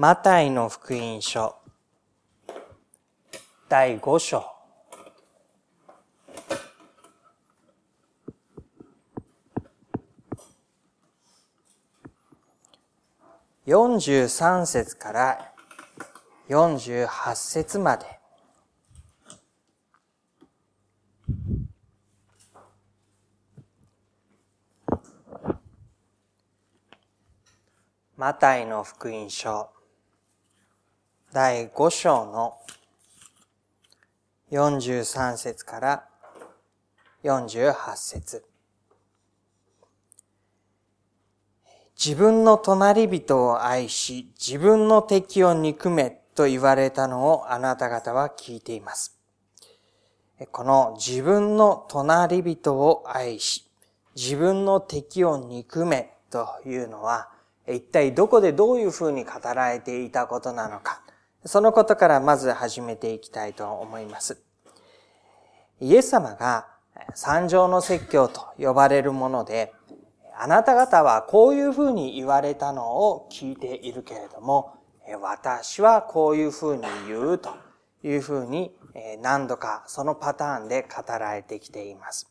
マタイの福音書。第5章。43節から48節まで。マタイの福音書。第5章の43節から48節自分の隣人を愛し、自分の敵を憎めと言われたのをあなた方は聞いています。この自分の隣人を愛し、自分の敵を憎めというのは、一体どこでどういうふうに語られていたことなのか。そのことからまず始めていきたいと思います。イエス様が三条の説教と呼ばれるもので、あなた方はこういうふうに言われたのを聞いているけれども、私はこういうふうに言うというふうに何度かそのパターンで語られてきています。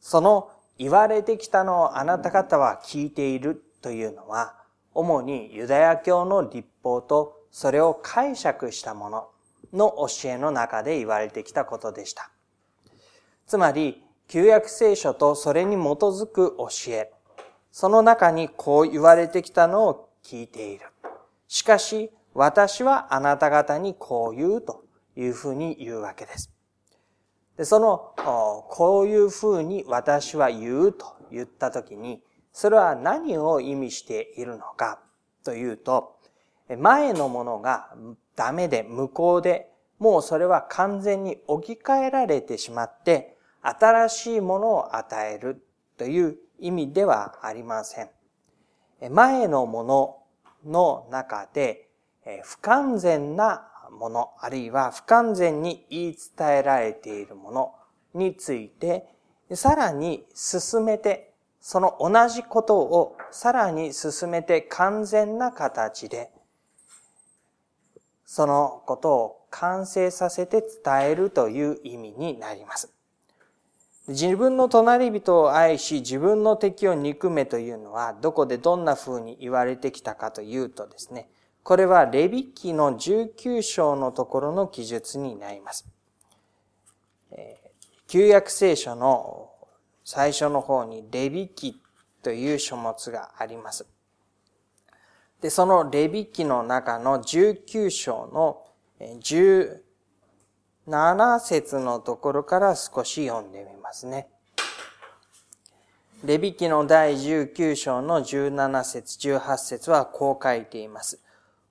その言われてきたのをあなた方は聞いているというのは、主にユダヤ教の立法とそれを解釈したものの教えの中で言われてきたことでした。つまり、旧約聖書とそれに基づく教え、その中にこう言われてきたのを聞いている。しかし、私はあなた方にこう言うというふうに言うわけです。でその、こういうふうに私は言うと言ったときに、それは何を意味しているのかというと、前のものがダメで無効で、もうそれは完全に置き換えられてしまって、新しいものを与えるという意味ではありません。前のものの中で、不完全なもの、あるいは不完全に言い伝えられているものについて、さらに進めてその同じことをさらに進めて完全な形で、そのことを完成させて伝えるという意味になります。自分の隣人を愛し、自分の敵を憎めというのは、どこでどんな風に言われてきたかというとですね、これはレビキの19章のところの記述になります。旧約聖書の最初の方にレビ記という書物があります。で、そのレビ記の中の19章の17節のところから少し読んでみますね。レビ記の第19章の17節18節はこう書いています。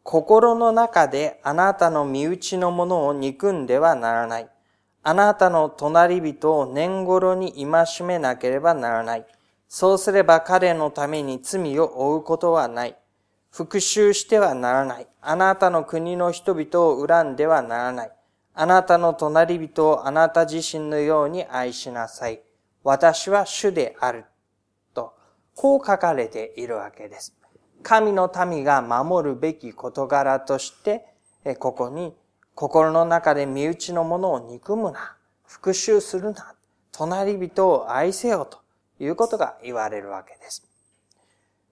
心の中であなたの身内のものを憎んではならない。あなたの隣人を年頃に戒めなければならない。そうすれば彼のために罪を負うことはない。復讐してはならない。あなたの国の人々を恨んではならない。あなたの隣人をあなた自身のように愛しなさい。私は主である。と、こう書かれているわけです。神の民が守るべき事柄として、ここに心の中で身内のものを憎むな、復讐するな、隣人を愛せよということが言われるわけです。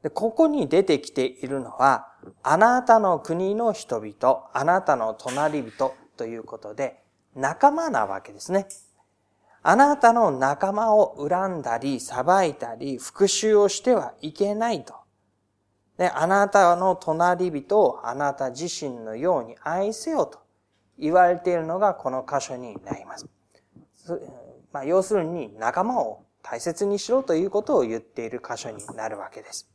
でここに出てきているのは、あなたの国の人々、あなたの隣人ということで、仲間なわけですね。あなたの仲間を恨んだり、裁いたり、復讐をしてはいけないと。で、あなたの隣人をあなた自身のように愛せよと言われているのがこの箇所になります。まあ、要するに仲間を大切にしろということを言っている箇所になるわけです。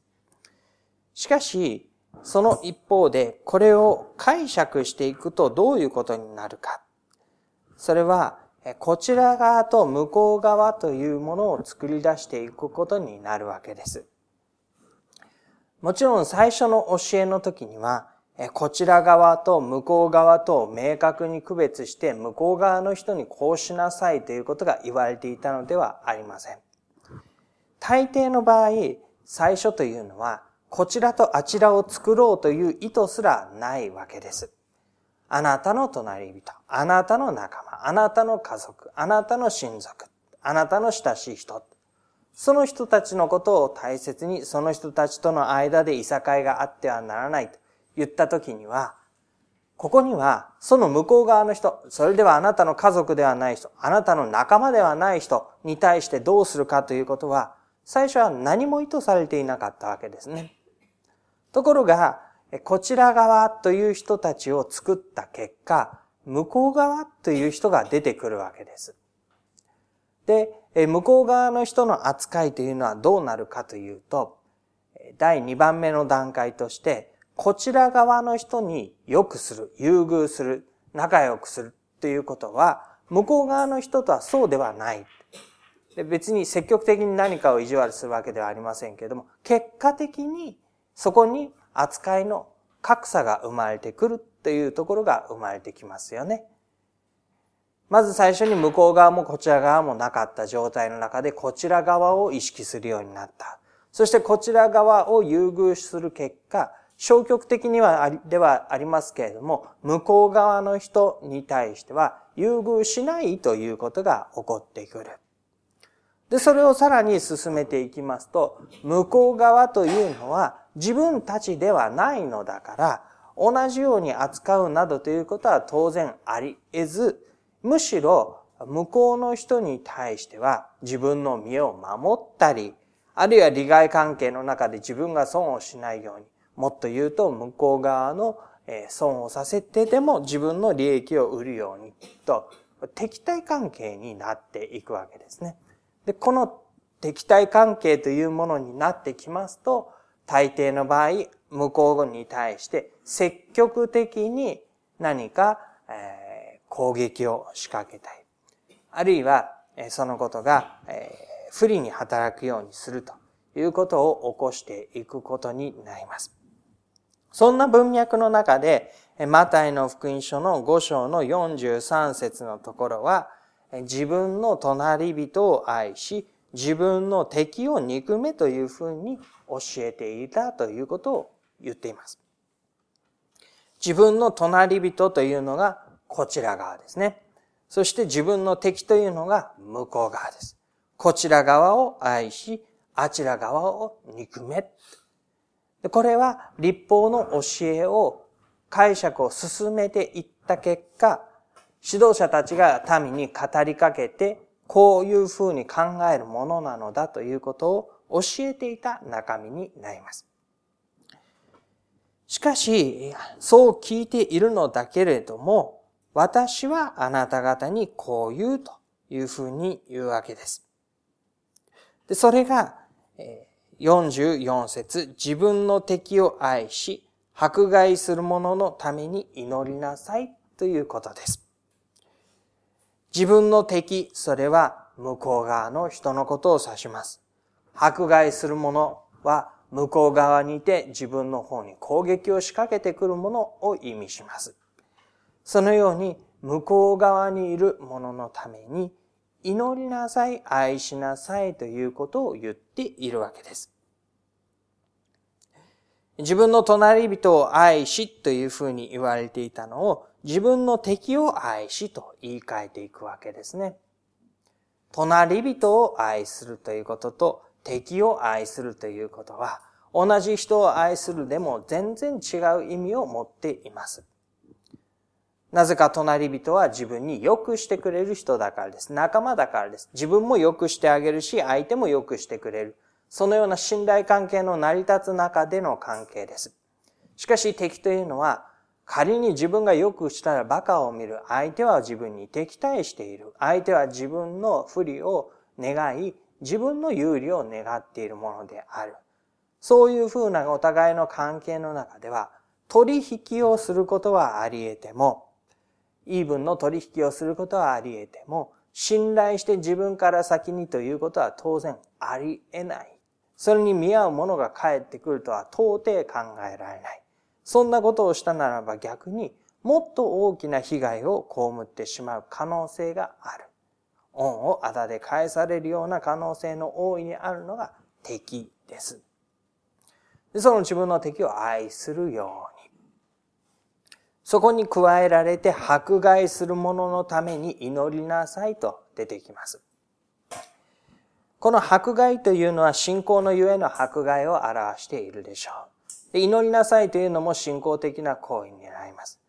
しかし、その一方で、これを解釈していくとどういうことになるか。それは、こちら側と向こう側というものを作り出していくことになるわけです。もちろん最初の教えの時には、こちら側と向こう側と明確に区別して向こう側の人にこうしなさいということが言われていたのではありません。大抵の場合、最初というのは、こちらとあちらを作ろうという意図すらないわけです。あなたの隣人、あなたの仲間、あなたの家族、あなたの親族、あなたの親しい人、その人たちのことを大切に、その人たちとの間でいさかいがあってはならないと言ったときには、ここには、その向こう側の人、それではあなたの家族ではない人、あなたの仲間ではない人に対してどうするかということは、最初は何も意図されていなかったわけですね。ところが、こちら側という人たちを作った結果、向こう側という人が出てくるわけです。で、向こう側の人の扱いというのはどうなるかというと、第2番目の段階として、こちら側の人に良くする、優遇する、仲良くするということは、向こう側の人とはそうではない。で別に積極的に何かを意地悪するわけではありませんけれども、結果的にそこに扱いの格差が生まれてくるというところが生まれてきますよね。まず最初に向こう側もこちら側もなかった状態の中でこちら側を意識するようになった。そしてこちら側を優遇する結果、消極的にはありではありますけれども、向こう側の人に対しては優遇しないということが起こってくる。で、それをさらに進めていきますと、向こう側というのは自分たちではないのだから、同じように扱うなどということは当然あり得ず、むしろ向こうの人に対しては自分の身を守ったり、あるいは利害関係の中で自分が損をしないように、もっと言うと向こう側の損をさせてでも自分の利益を売るようにと敵対関係になっていくわけですね。で、この敵対関係というものになってきますと、大抵の場合、向こうに対して積極的に何か、え攻撃を仕掛けたい。あるいは、そのことが、不利に働くようにするということを起こしていくことになります。そんな文脈の中で、マタイの福音書の5章の43節のところは、自分の隣人を愛し、自分の敵を憎めというふうに教えていたということを言っています。自分の隣人というのがこちら側ですね。そして自分の敵というのが向こう側です。こちら側を愛し、あちら側を憎め。これは立法の教えを解釈を進めていった結果、指導者たちが民に語りかけて、こういうふうに考えるものなのだということを教えていた中身になります。しかし、そう聞いているのだけれども、私はあなた方にこう言うというふうに言うわけです。でそれが、44節自分の敵を愛し、迫害する者のために祈りなさいということです。自分の敵、それは向こう側の人のことを指します。迫害する者は向こう側にいて自分の方に攻撃を仕掛けてくる者を意味します。そのように向こう側にいる者のために祈りなさい、愛しなさいということを言っているわけです。自分の隣人を愛しというふうに言われていたのを自分の敵を愛しと言い換えていくわけですね。隣人を愛するということと敵を愛するということは同じ人を愛するでも全然違う意味を持っています。なぜか隣人は自分に良くしてくれる人だからです。仲間だからです。自分も良くしてあげるし、相手も良くしてくれる。そのような信頼関係の成り立つ中での関係です。しかし敵というのは、仮に自分が良くしたら馬鹿を見る。相手は自分に敵対している。相手は自分の不利を願い、自分の有利を願っているものである。そういうふうなお互いの関係の中では、取引をすることはあり得ても、イーブンの取引をすることはあり得ても、信頼して自分から先にということは当然あり得ない。それに見合うものが返ってくるとは到底考えられない。そんなことをしたならば逆にもっと大きな被害を被ってしまう可能性がある。恩をあだで返されるような可能性の大いにあるのが敵です。その自分の敵を愛するように。そこに加えられて迫害する者のために祈りなさいと出てきます。この迫害というのは信仰のゆえの迫害を表しているでしょう。祈りなさいというのも信仰的な行為になります。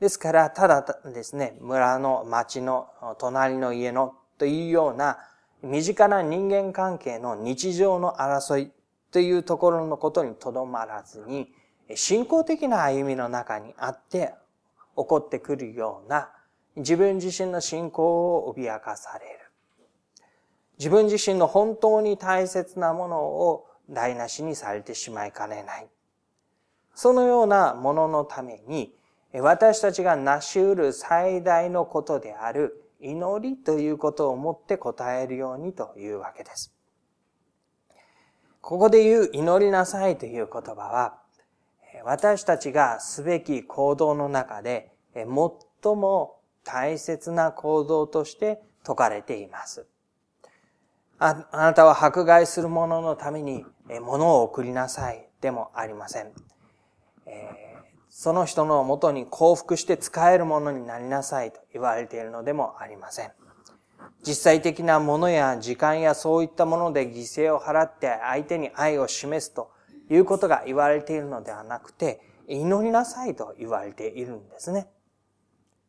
ですから、ただですね、村の町の隣の家のというような身近な人間関係の日常の争いというところのことにとどまらずに、信仰的な歩みの中にあって起こってくるような自分自身の信仰を脅かされる。自分自身の本当に大切なものを台無しにされてしまいかねない。そのようなもののために、私たちが成し得る最大のことである祈りということをもって答えるようにというわけです。ここで言う祈りなさいという言葉は、私たちがすべき行動の中で最も大切な行動として説かれています。ああなたは迫害する者のために物を送りなさいでもありません。えー、その人のもとに幸福して使えるものになりなさいと言われているのでもありません。実際的なものや時間やそういったもので犠牲を払って相手に愛を示すということが言われているのではなくて、祈りなさいと言われているんですね。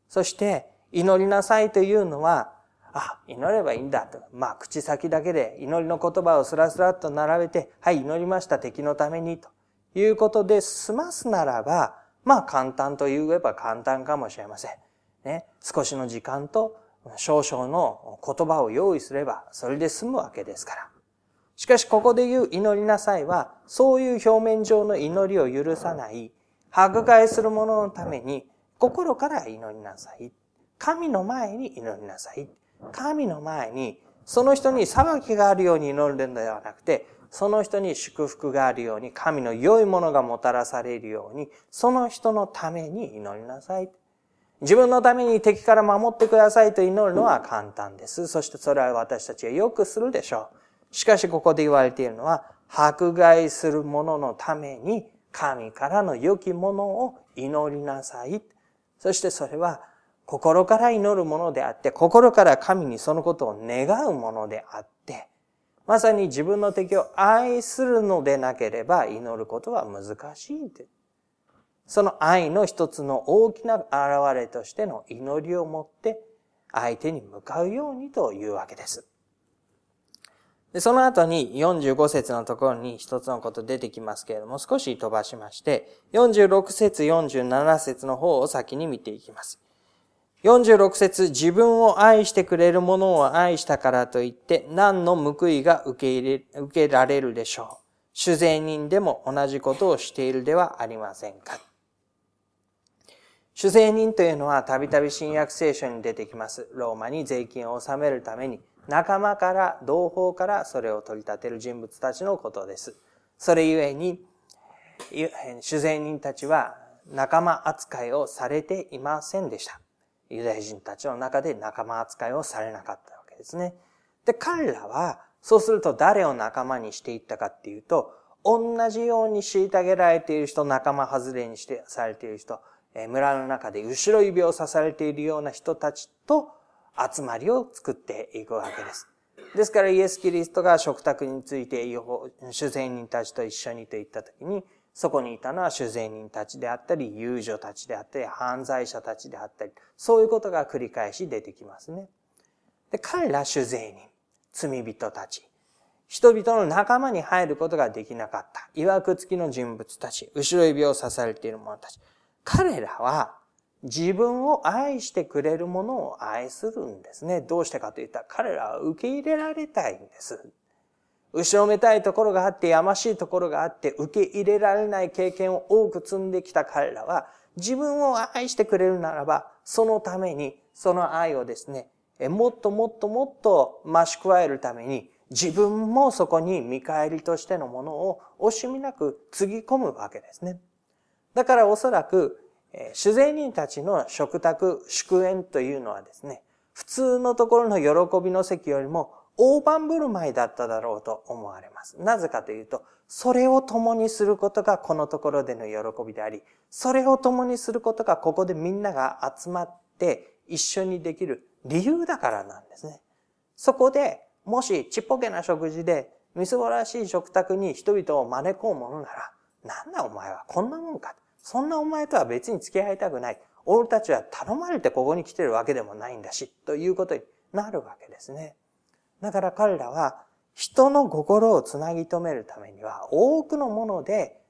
そして、祈りなさいというのは、あ、祈ればいいんだと。まあ、口先だけで祈りの言葉をスラスラっと並べて、はい、祈りました、敵のために、ということで済ますならば、まあ、簡単と言えば簡単かもしれません。ね。少しの時間と少々の言葉を用意すれば、それで済むわけですから。しかし、ここで言う祈りなさいは、そういう表面上の祈りを許さない、迫害する者のために、心から祈りなさい。神の前に祈りなさい。神の前に、その人に裁きがあるように祈るのではなくて、その人に祝福があるように、神の良いものがもたらされるように、その人のために祈りなさい。自分のために敵から守ってくださいと祈るのは簡単です。そしてそれは私たちがよくするでしょう。しかしここで言われているのは、迫害する者のために神からの良きものを祈りなさい。そしてそれは心から祈るものであって、心から神にそのことを願うものであって、まさに自分の敵を愛するのでなければ祈ることは難しい。その愛の一つの大きな現れとしての祈りを持って相手に向かうようにというわけです。でその後に45節のところに一つのこと出てきますけれども、少し飛ばしまして、46節、47節の方を先に見ていきます。46節自分を愛してくれる者を愛したからといって、何の報いが受け入れ、受けられるでしょう。主税人でも同じことをしているではありませんか。主税人というのはたびたび新約聖書に出てきます。ローマに税金を納めるために、仲間から、同胞からそれを取り立てる人物たちのことです。それゆえに、主税人たちは仲間扱いをされていませんでした。ユダヤ人たちの中で仲間扱いをされなかったわけですね。で、彼らは、そうすると誰を仲間にしていったかっていうと、同じように虐げられている人、仲間外れにしてされている人、村の中で後ろ指を刺されているような人たちと集まりを作っていくわけです。ですからイエス・キリストが食卓について主税人たちと一緒にと言ったときに、そこにいたのは主税人たちであったり、遊女たちであったり、犯罪者たちであったり、そういうことが繰り返し出てきますね。で彼ら主税人、罪人たち、人々の仲間に入ることができなかった、曰く付きの人物たち、後ろ指を刺されている者たち。彼らは自分を愛してくれる者を愛するんですね。どうしてかといったら彼らは受け入れられたいんです。後ろめたいところがあって、やましいところがあって、受け入れられない経験を多く積んできた彼らは、自分を愛してくれるならば、そのために、その愛をですね、もっともっともっと増し加えるために、自分もそこに見返りとしてのものを惜しみなくつぎ込むわけですね。だからおそらく、主税人たちの食卓、祝宴というのはですね、普通のところの喜びの席よりも大盤振る舞いだっただろうと思われます。なぜかというと、それを共にすることがこのところでの喜びであり、それを共にすることがここでみんなが集まって一緒にできる理由だからなんですね。そこで、もしちっぽけな食事で、みすぼらしい食卓に人々を招こうものなら、なんだお前はこんなもんか。そんなお前とは別に付き合いたくない。俺たちは頼まれてここに来てるわけでもないんだし、ということになるわけですね。だから彼らは、人の心をつなぎ止めるためには、多くのもので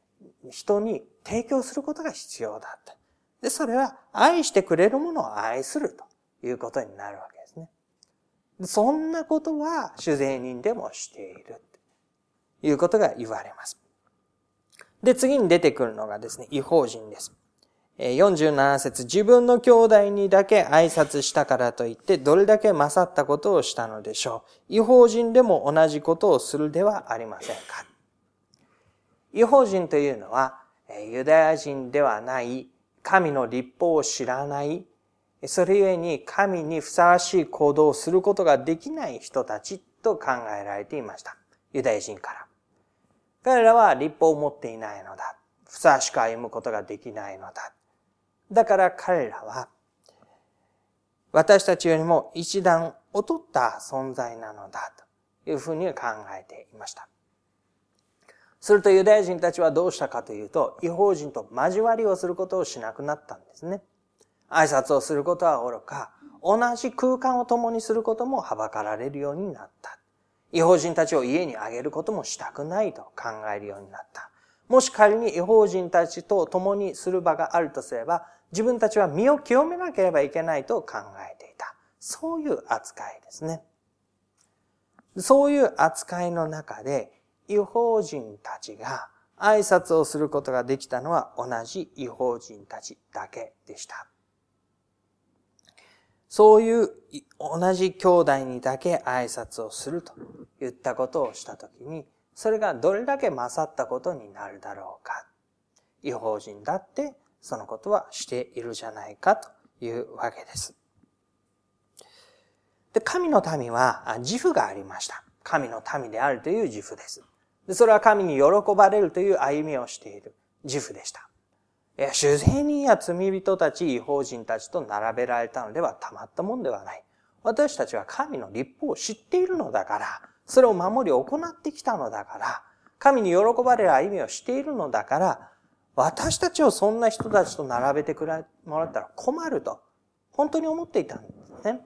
人に提供することが必要だった。で、それは愛してくれるものを愛するということになるわけですね。そんなことは主税人でもしているということが言われます。で、次に出てくるのがですね、違法人です。47節自分の兄弟にだけ挨拶したからといって、どれだけ勝ったことをしたのでしょう。違法人でも同じことをするではありませんか。違法人というのは、ユダヤ人ではない、神の立法を知らない、それゆえに神にふさわしい行動をすることができない人たちと考えられていました。ユダヤ人から。彼らは立法を持っていないのだ。ふさわしく歩むことができないのだ。だから彼らは、私たちよりも一段劣った存在なのだというふうに考えていました。するとユダヤ人たちはどうしたかというと、違法人と交わりをすることをしなくなったんですね。挨拶をすることは愚か、同じ空間を共にすることもはばかられるようになった。違法人たちを家にあげることもしたくないと考えるようになった。もし仮に違法人たちと共にする場があるとすれば、自分たちは身を清めなければいけないと考えていた。そういう扱いですね。そういう扱いの中で、違法人たちが挨拶をすることができたのは同じ違法人たちだけでした。そういう同じ兄弟にだけ挨拶をすると言ったことをしたときに、それがどれだけ勝ったことになるだろうか。違法人だってそのことはしているじゃないかというわけです。で、神の民は自負がありました。神の民であるという自負です。で、それは神に喜ばれるという歩みをしている自負でした。いや、主税人や罪人たち、違法人たちと並べられたのではたまったもんではない。私たちは神の立法を知っているのだから、それを守り行ってきたのだから、神に喜ばれる歩みをしているのだから、私たちをそんな人たちと並べてくれもらったら困ると、本当に思っていたんですね。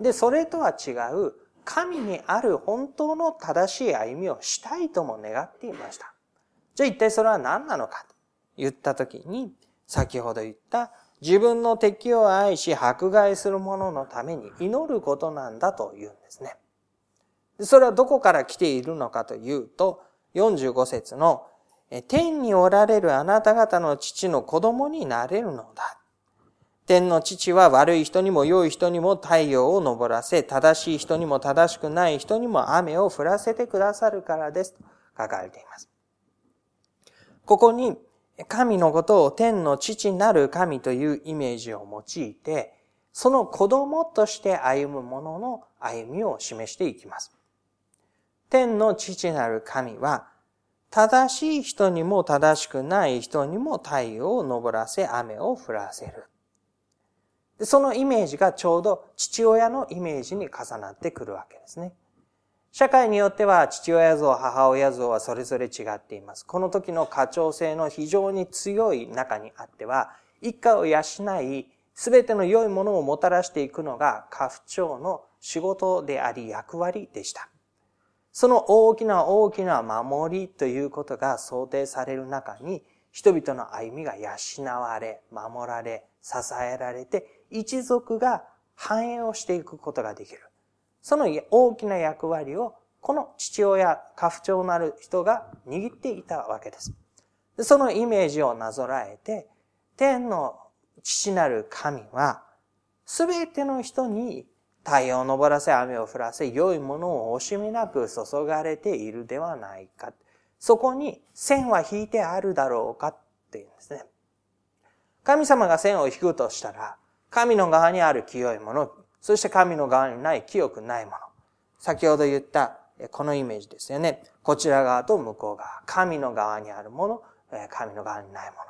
で、それとは違う、神にある本当の正しい歩みをしたいとも願っていました。じゃあ一体それは何なのかと言ったときに、先ほど言った自分の敵を愛し迫害する者のために祈ることなんだと言うんですね。それはどこから来ているのかというと、45節の天におられるあなた方の父の子供になれるのだ。天の父は悪い人にも良い人にも太陽を昇らせ、正しい人にも正しくない人にも雨を降らせてくださるからです。と書かれています。ここに、神のことを天の父なる神というイメージを用いて、その子供として歩む者の歩みを示していきます。天の父なる神は、正しい人にも正しくない人にも太陽を昇らせ雨を降らせる。そのイメージがちょうど父親のイメージに重なってくるわけですね。社会によっては父親像、母親像はそれぞれ違っています。この時の家長性の非常に強い中にあっては、一家を養い、すべての良いものをもたらしていくのが家父長の仕事であり役割でした。その大きな大きな守りということが想定される中に、人々の歩みが養われ、守られ、支えられて、一族が繁栄をしていくことができる。その大きな役割を、この父親、家父長なる人が握っていたわけです。そのイメージをなぞらえて、天の父なる神は、すべての人に太陽を昇らせ、雨を降らせ、良いものを惜しみなく注がれているではないか。そこに線は引いてあるだろうかっていうんですね。神様が線を引くとしたら、神の側にある清いもの、そして神の側にない清くないもの。先ほど言ったこのイメージですよね。こちら側と向こう側。神の側にあるもの、神の側にないもの。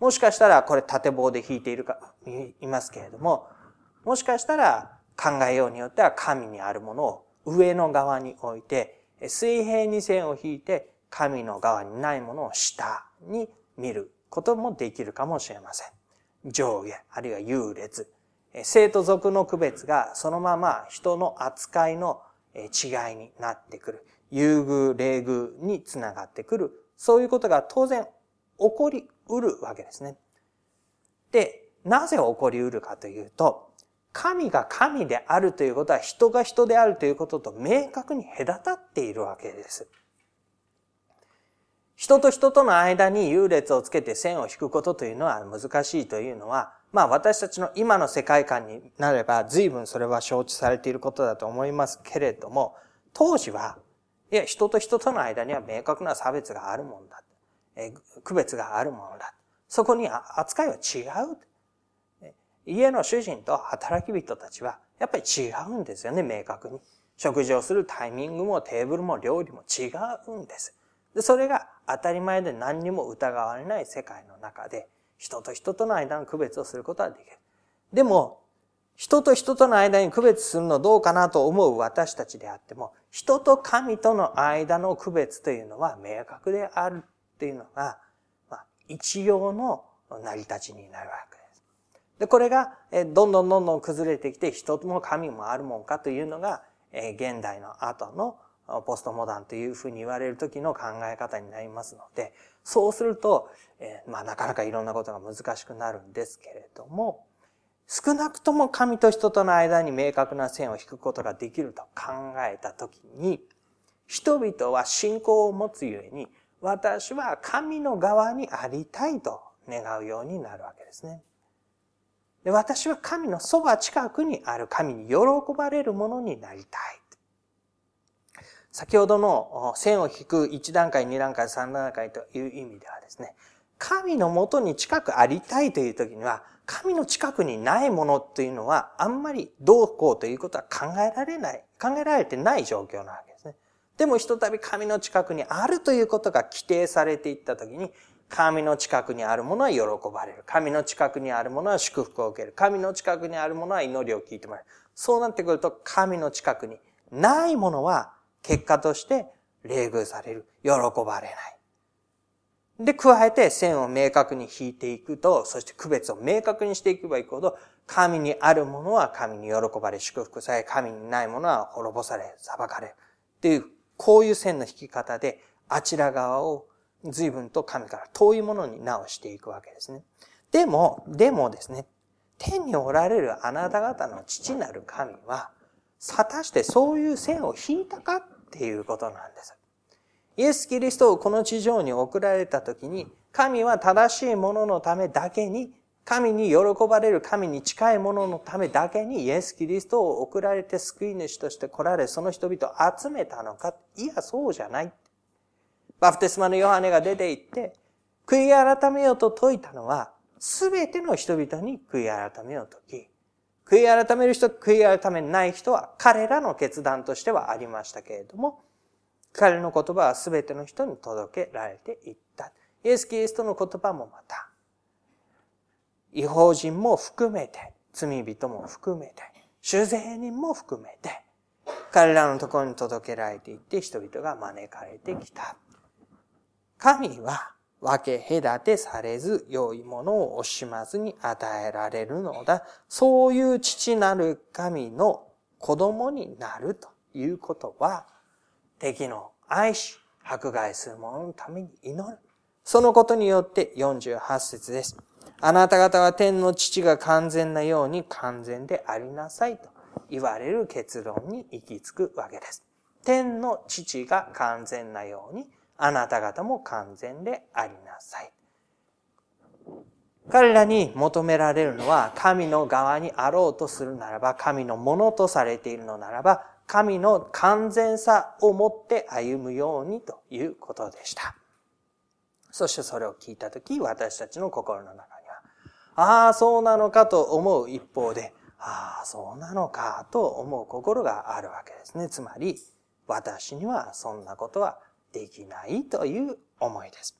もしかしたらこれ縦棒で引いているか、いますけれども、もしかしたら考えようによっては神にあるものを上の側に置いて、水平に線を引いて神の側にないものを下に見ることもできるかもしれません。上下、あるいは優劣。生と族の区別がそのまま人の扱いの違いになってくる。優遇、礼遇につながってくる。そういうことが当然起こりうるわけですね。で、なぜ起こりうるかというと、神が神であるということは人が人であるということと明確に隔たっているわけです。人と人との間に優劣をつけて線を引くことというのは難しいというのは、まあ私たちの今の世界観になれば随分それは承知されていることだと思いますけれども、当時は、いや、人と人との間には明確な差別があるもんだ。え区別があるものだ。そこに扱いは違う。家の主人と働き人たちはやっぱり違うんですよね、明確に。食事をするタイミングもテーブルも料理も違うんです。でそれが当たり前で何にも疑われない世界の中で、人と人との間の区別をすることはできる。でも、人と人との間に区別するのどうかなと思う私たちであっても、人と神との間の区別というのは明確であるっていうのが、まあ、一様の成り立ちになるわけで。これが、どんどんどんどん崩れてきて、人も神もあるもんかというのが、現代の後のポストモダンというふうに言われる時の考え方になりますので、そうすると、まあなかなかいろんなことが難しくなるんですけれども、少なくとも神と人との間に明確な線を引くことができると考えた時に、人々は信仰を持つゆえに、私は神の側にありたいと願うようになるわけですね。で私は神のそば近くにある神に喜ばれるものになりたい。先ほどの線を引く1段階、2段階、3段階という意味ではですね、神のもとに近くありたいという時には、神の近くにないものというのは、あんまりどうこうということは考えられない、考えられてない状況なわけですね。でもひとたび神の近くにあるということが規定されていった時に、神の近くにあるものは喜ばれる。神の近くにあるものは祝福を受ける。神の近くにあるものは祈りを聞いてもらえる。そうなってくると、神の近くにないものは結果として冷遇される。喜ばれない。で、加えて線を明確に引いていくと、そして区別を明確にしていけばいくほど、神にあるものは神に喜ばれ、祝福され、神にないものは滅ぼされ、裁かれる。っていう、こういう線の引き方で、あちら側を随分と神から遠いものに直していくわけですね。でも、でもですね、天におられるあなた方の父なる神は、果たしてそういう線を引いたかっていうことなんです。イエス・キリストをこの地上に送られた時に、神は正しいもののためだけに、神に喜ばれる神に近いもののためだけにイエス・キリストを送られて救い主として来られ、その人々を集めたのか。いや、そうじゃない。バプテスマのヨハネが出て行って、悔い改めようと説いたのは、すべての人々に悔い改めようとき、悔い改める人、悔い改めない人は彼らの決断としてはありましたけれども、彼の言葉は全ての人に届けられていった。イエス・キリストの言葉もまた、違法人も含めて、罪人も含めて、主税人も含めて、彼らのところに届けられていって人々が招かれてきた。神は分け隔てされず、良いものを惜しまずに与えられるのだ。そういう父なる神の子供になるということは、敵の愛し、迫害する者のために祈る。そのことによって48節です。あなた方は天の父が完全なように完全でありなさいと言われる結論に行き着くわけです。天の父が完全なようにあなた方も完全でありなさい。彼らに求められるのは、神の側にあろうとするならば、神のものとされているのならば、神の完全さをもって歩むようにということでした。そしてそれを聞いたとき、私たちの心の中には、ああ、そうなのかと思う一方で、ああ、そうなのか、と思う心があるわけですね。つまり、私にはそんなことはできないという思いです。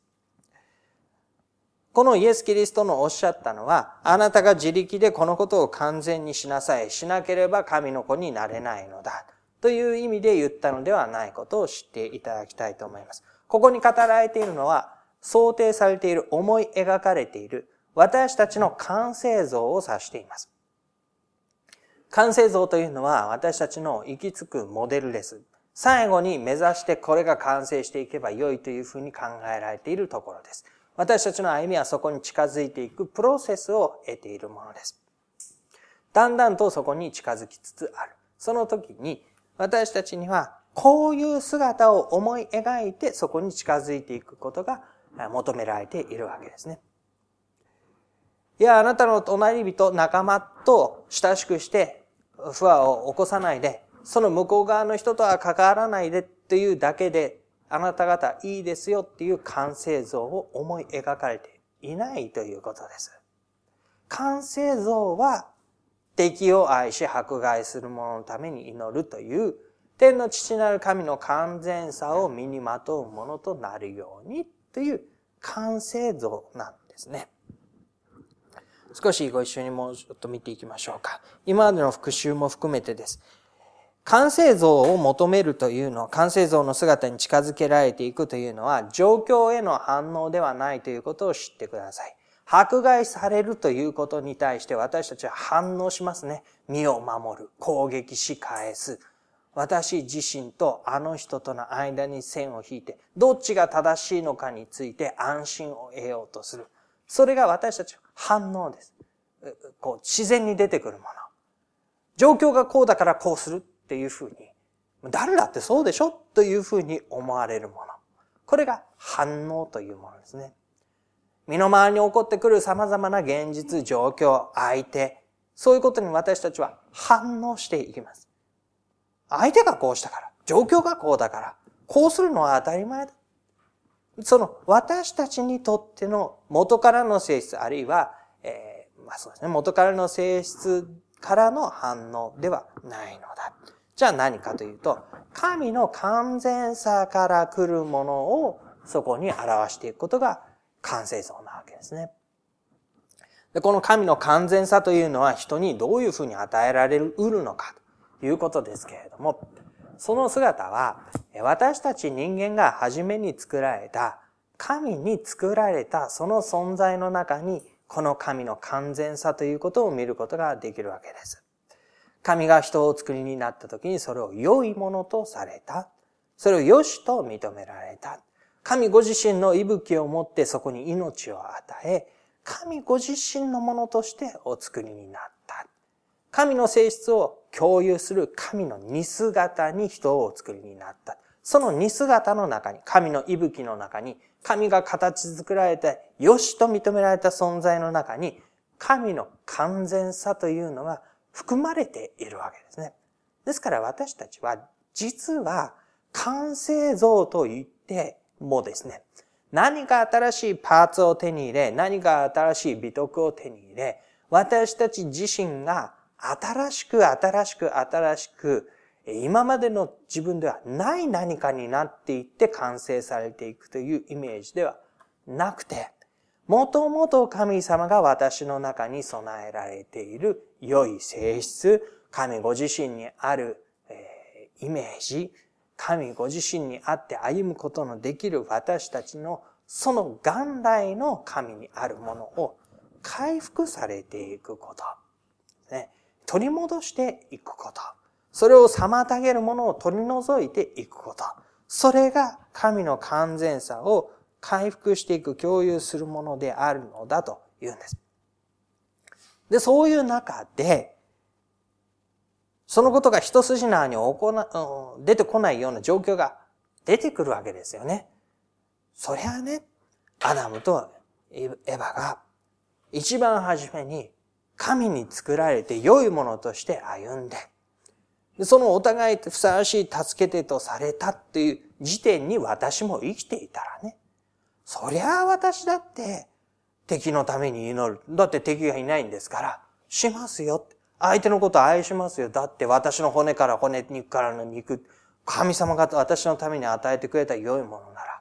このイエス・キリストのおっしゃったのは、あなたが自力でこのことを完全にしなさい。しなければ神の子になれないのだ。という意味で言ったのではないことを知っていただきたいと思います。ここに語られているのは、想定されている、思い描かれている、私たちの完成像を指しています。完成像というのは私たちの行き着くモデルです。最後に目指してこれが完成していけば良いというふうに考えられているところです。私たちの歩みはそこに近づいていくプロセスを得ているものです。だんだんとそこに近づきつつある。その時に私たちにはこういう姿を思い描いてそこに近づいていくことが求められているわけですね。いや、あなたの隣人、仲間と親しくして不和を起こさないで、その向こう側の人とは関わらないでっていうだけで、あなた方いいですよっていう完成像を思い描かれていないということです。完成像は敵を愛し迫害する者のために祈るという天の父なる神の完全さを身にまとうものとなるようにという完成像なんですね。少しご一緒にもうちょっと見ていきましょうか。今までの復習も含めてです。完成像を求めるというのは、完成像の姿に近づけられていくというのは、状況への反応ではないということを知ってください。迫害されるということに対して私たちは反応しますね。身を守る、攻撃し返す、私自身とあの人との間に線を引いて、どっちが正しいのかについて安心を得ようとする。それが私たちの反応です。こう、自然に出てくるもの。状況がこうだからこうするっていうふうに、誰だってそうでしょ？というふうに思われるもの。これが反応というものですね。身の回りに起こってくる様々な現実、状況、相手、そういうことに私たちは反応していきます。相手がこうしたから、状況がこうだから、こうするのは当たり前だ。その私たちにとっての元からの性質、あるいは、えー、まあそうですね、元からの性質からの反応ではないのだ。じゃあ何かというと、神の完全さから来るものをそこに表していくことが完成像なわけですね。でこの神の完全さというのは人にどういうふうに与えられるのかと。いうことですけれども、その姿は、私たち人間が初めに作られた、神に作られたその存在の中に、この神の完全さということを見ることができるわけです。神が人を作りになった時にそれを良いものとされた。それを良しと認められた。神ご自身の息吹を持ってそこに命を与え、神ご自身のものとしてお作りになった。神の性質を共有する神の似姿に人をお作りになった。その似姿の中に、神の息吹の中に、神が形作られて、よしと認められた存在の中に、神の完全さというのが含まれているわけですね。ですから私たちは、実は完成像と言ってもですね、何か新しいパーツを手に入れ、何か新しい美徳を手に入れ、私たち自身が新しく新しく新しく、今までの自分ではない何かになっていって完成されていくというイメージではなくて、もともと神様が私の中に備えられている良い性質、神ご自身にある、えイメージ、神ご自身にあって歩むことのできる私たちのその元来の神にあるものを回復されていくこと。ね、取り戻していくこと。それを妨げるものを取り除いていくこと。それが神の完全さを回復していく、共有するものであるのだと言うんです。で、そういう中で、そのことが一筋縄に行な、出てこないような状況が出てくるわけですよね。そりゃね、アダムとエヴァが一番初めに神に作られて良いものとして歩んで、そのお互いふさわしい助け手とされたっていう時点に私も生きていたらね、そりゃあ私だって敵のために祈る。だって敵がいないんですから、しますよ。相手のこと愛しますよ。だって私の骨から骨、肉からの肉、神様が私のために与えてくれた良いものなら、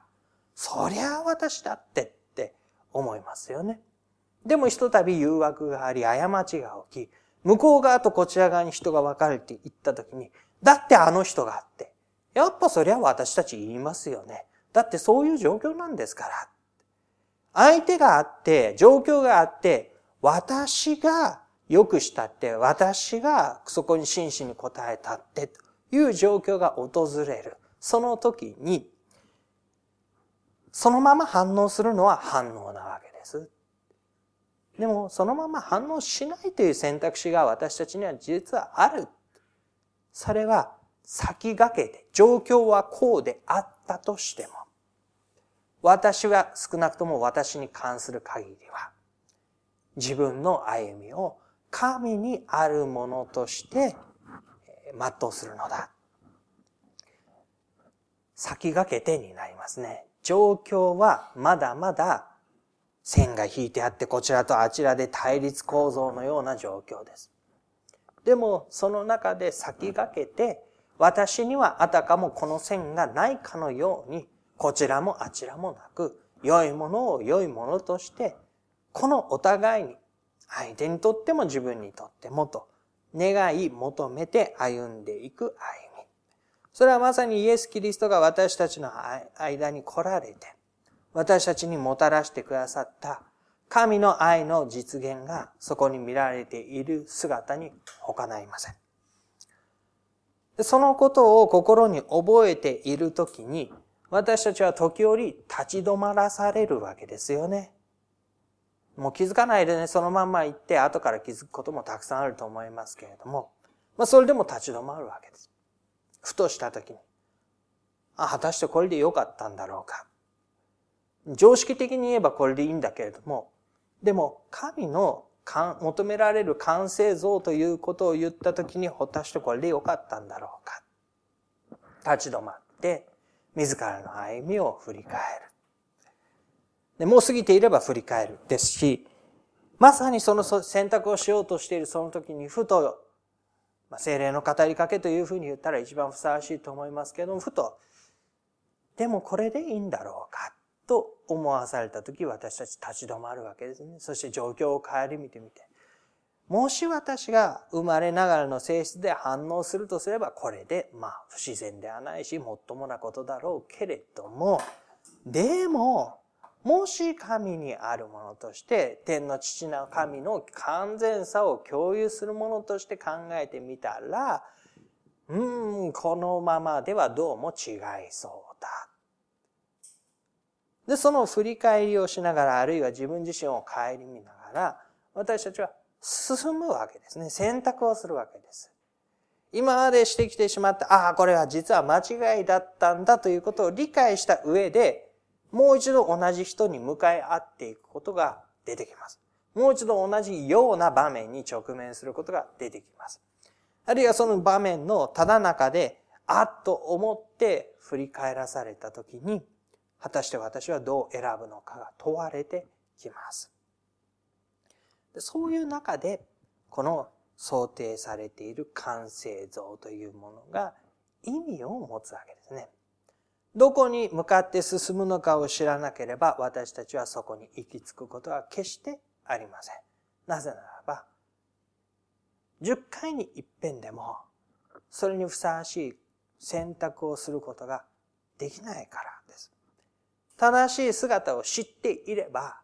そりゃあ私だってって思いますよね。でもひとたび誘惑があり、過ちが起き、向こう側とこちら側に人が分かれていったときに、だってあの人があって、やっぱそりゃ私たち言いますよね。だってそういう状況なんですから。相手があって、状況があって、私が良くしたって、私がそこに真摯に答えたって、という状況が訪れる。その時に、そのまま反応するのは反応なわけです。でも、そのまま反応しないという選択肢が私たちには実はある。それは先駆けて、状況はこうであったとしても、私は少なくとも私に関する限りは、自分の歩みを神にあるものとして全うするのだ。先駆けてになりますね。状況はまだまだ線が引いてあってこちらとあちらで対立構造のような状況です。でもその中で先駆けて私にはあたかもこの線がないかのようにこちらもあちらもなく、良いものを良いものとして、このお互いに、相手にとっても自分にとってもと、願い求めて歩んでいく歩み。それはまさにイエス・キリストが私たちの間に来られて、私たちにもたらしてくださった神の愛の実現がそこに見られている姿に他なりません。そのことを心に覚えているときに、私たちは時折立ち止まらされるわけですよね。もう気づかないでね、そのまんま行って後から気づくこともたくさんあると思いますけれども、まあそれでも立ち止まるわけです。ふとした時に、あ、果たしてこれで良かったんだろうか。常識的に言えばこれでいいんだけれども、でも神の求められる完成像ということを言った時に、果たしてこれで良かったんだろうか。立ち止まって、自らの歩みを振り返る。でもう過ぎていれば振り返るですし、まさにその選択をしようとしているその時にふと、まあ、精霊の語りかけというふうに言ったら一番ふさわしいと思いますけども、ふと、でもこれでいいんだろうかと思わされた時私たち立ち止まるわけですね。そして状況を顧みてみて、もし私が生まれながらの性質で反応するとすれば、これで、まあ、不自然ではないし、もっともなことだろうけれども、でも、もし神にあるものとして、天の父な神の完全さを共有するものとして考えてみたら、うーん、このままではどうも違いそうだ。で、その振り返りをしながら、あるいは自分自身を顧みながら、私たちは進むわけですね。選択をするわけです。今までしてきてしまった、ああ、これは実は間違いだったんだということを理解した上で、もう一度同じ人に向かい合っていくことが出てきます。もう一度同じような場面に直面することが出てきます。あるいはその場面のただ中で、あっと思って振り返らされたときに、果たして私はどう選ぶのかが問われてきます。そういう中で、この想定されている完成像というものが意味を持つわけですね。どこに向かって進むのかを知らなければ私たちはそこに行き着くことは決してありません。なぜならば、10回に一遍でもそれにふさわしい選択をすることができないからです。正しい姿を知っていれば、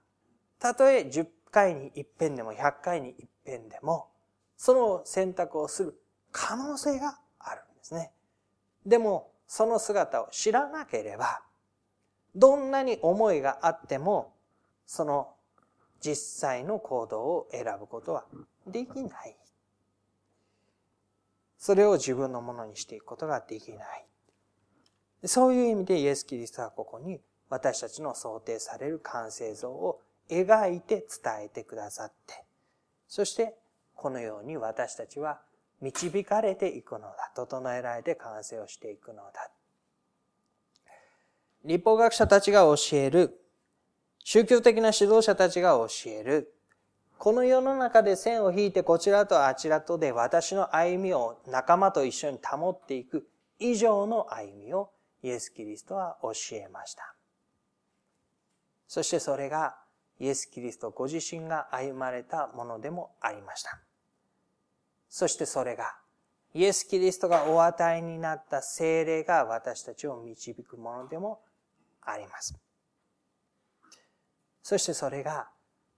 たとえ10回に一遍でも100回に一遍でも、その選択をする可能性があるんですね。でも、その姿を知らなければ、どんなに思いがあっても、その実際の行動を選ぶことはできない。それを自分のものにしていくことができない。そういう意味でイエス・キリストはここに私たちの想定される完成像を描いて伝えてくださって、そしてこのように私たちは導かれていくのだ。整えられて完成をしていくのだ。立法学者たちが教える、宗教的な指導者たちが教える、この世の中で線を引いてこちらとあちらとで私の歩みを仲間と一緒に保っていく以上の歩みをイエス・キリストは教えました。そしてそれがイエス・キリストご自身が歩まれたものでもありました。そしてそれがイエス・キリストがお与えになった精霊が私たちを導くものでもあります。そしてそれが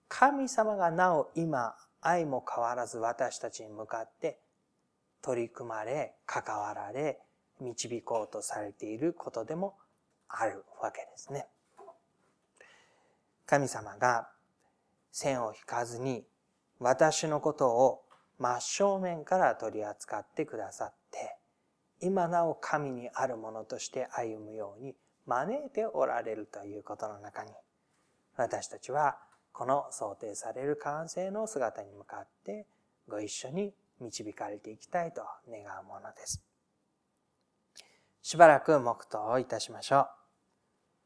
神様がなお今愛も変わらず私たちに向かって取り組まれ、関わられ、導こうとされていることでもあるわけですね。神様が線を引かずに私のことを真正面から取り扱ってくださって、今なお神にあるものとして歩むように招いておられるということの中に、私たちはこの想定される完成の姿に向かってご一緒に導かれていきたいと願うものです。しばらく黙祷をいたしましょう。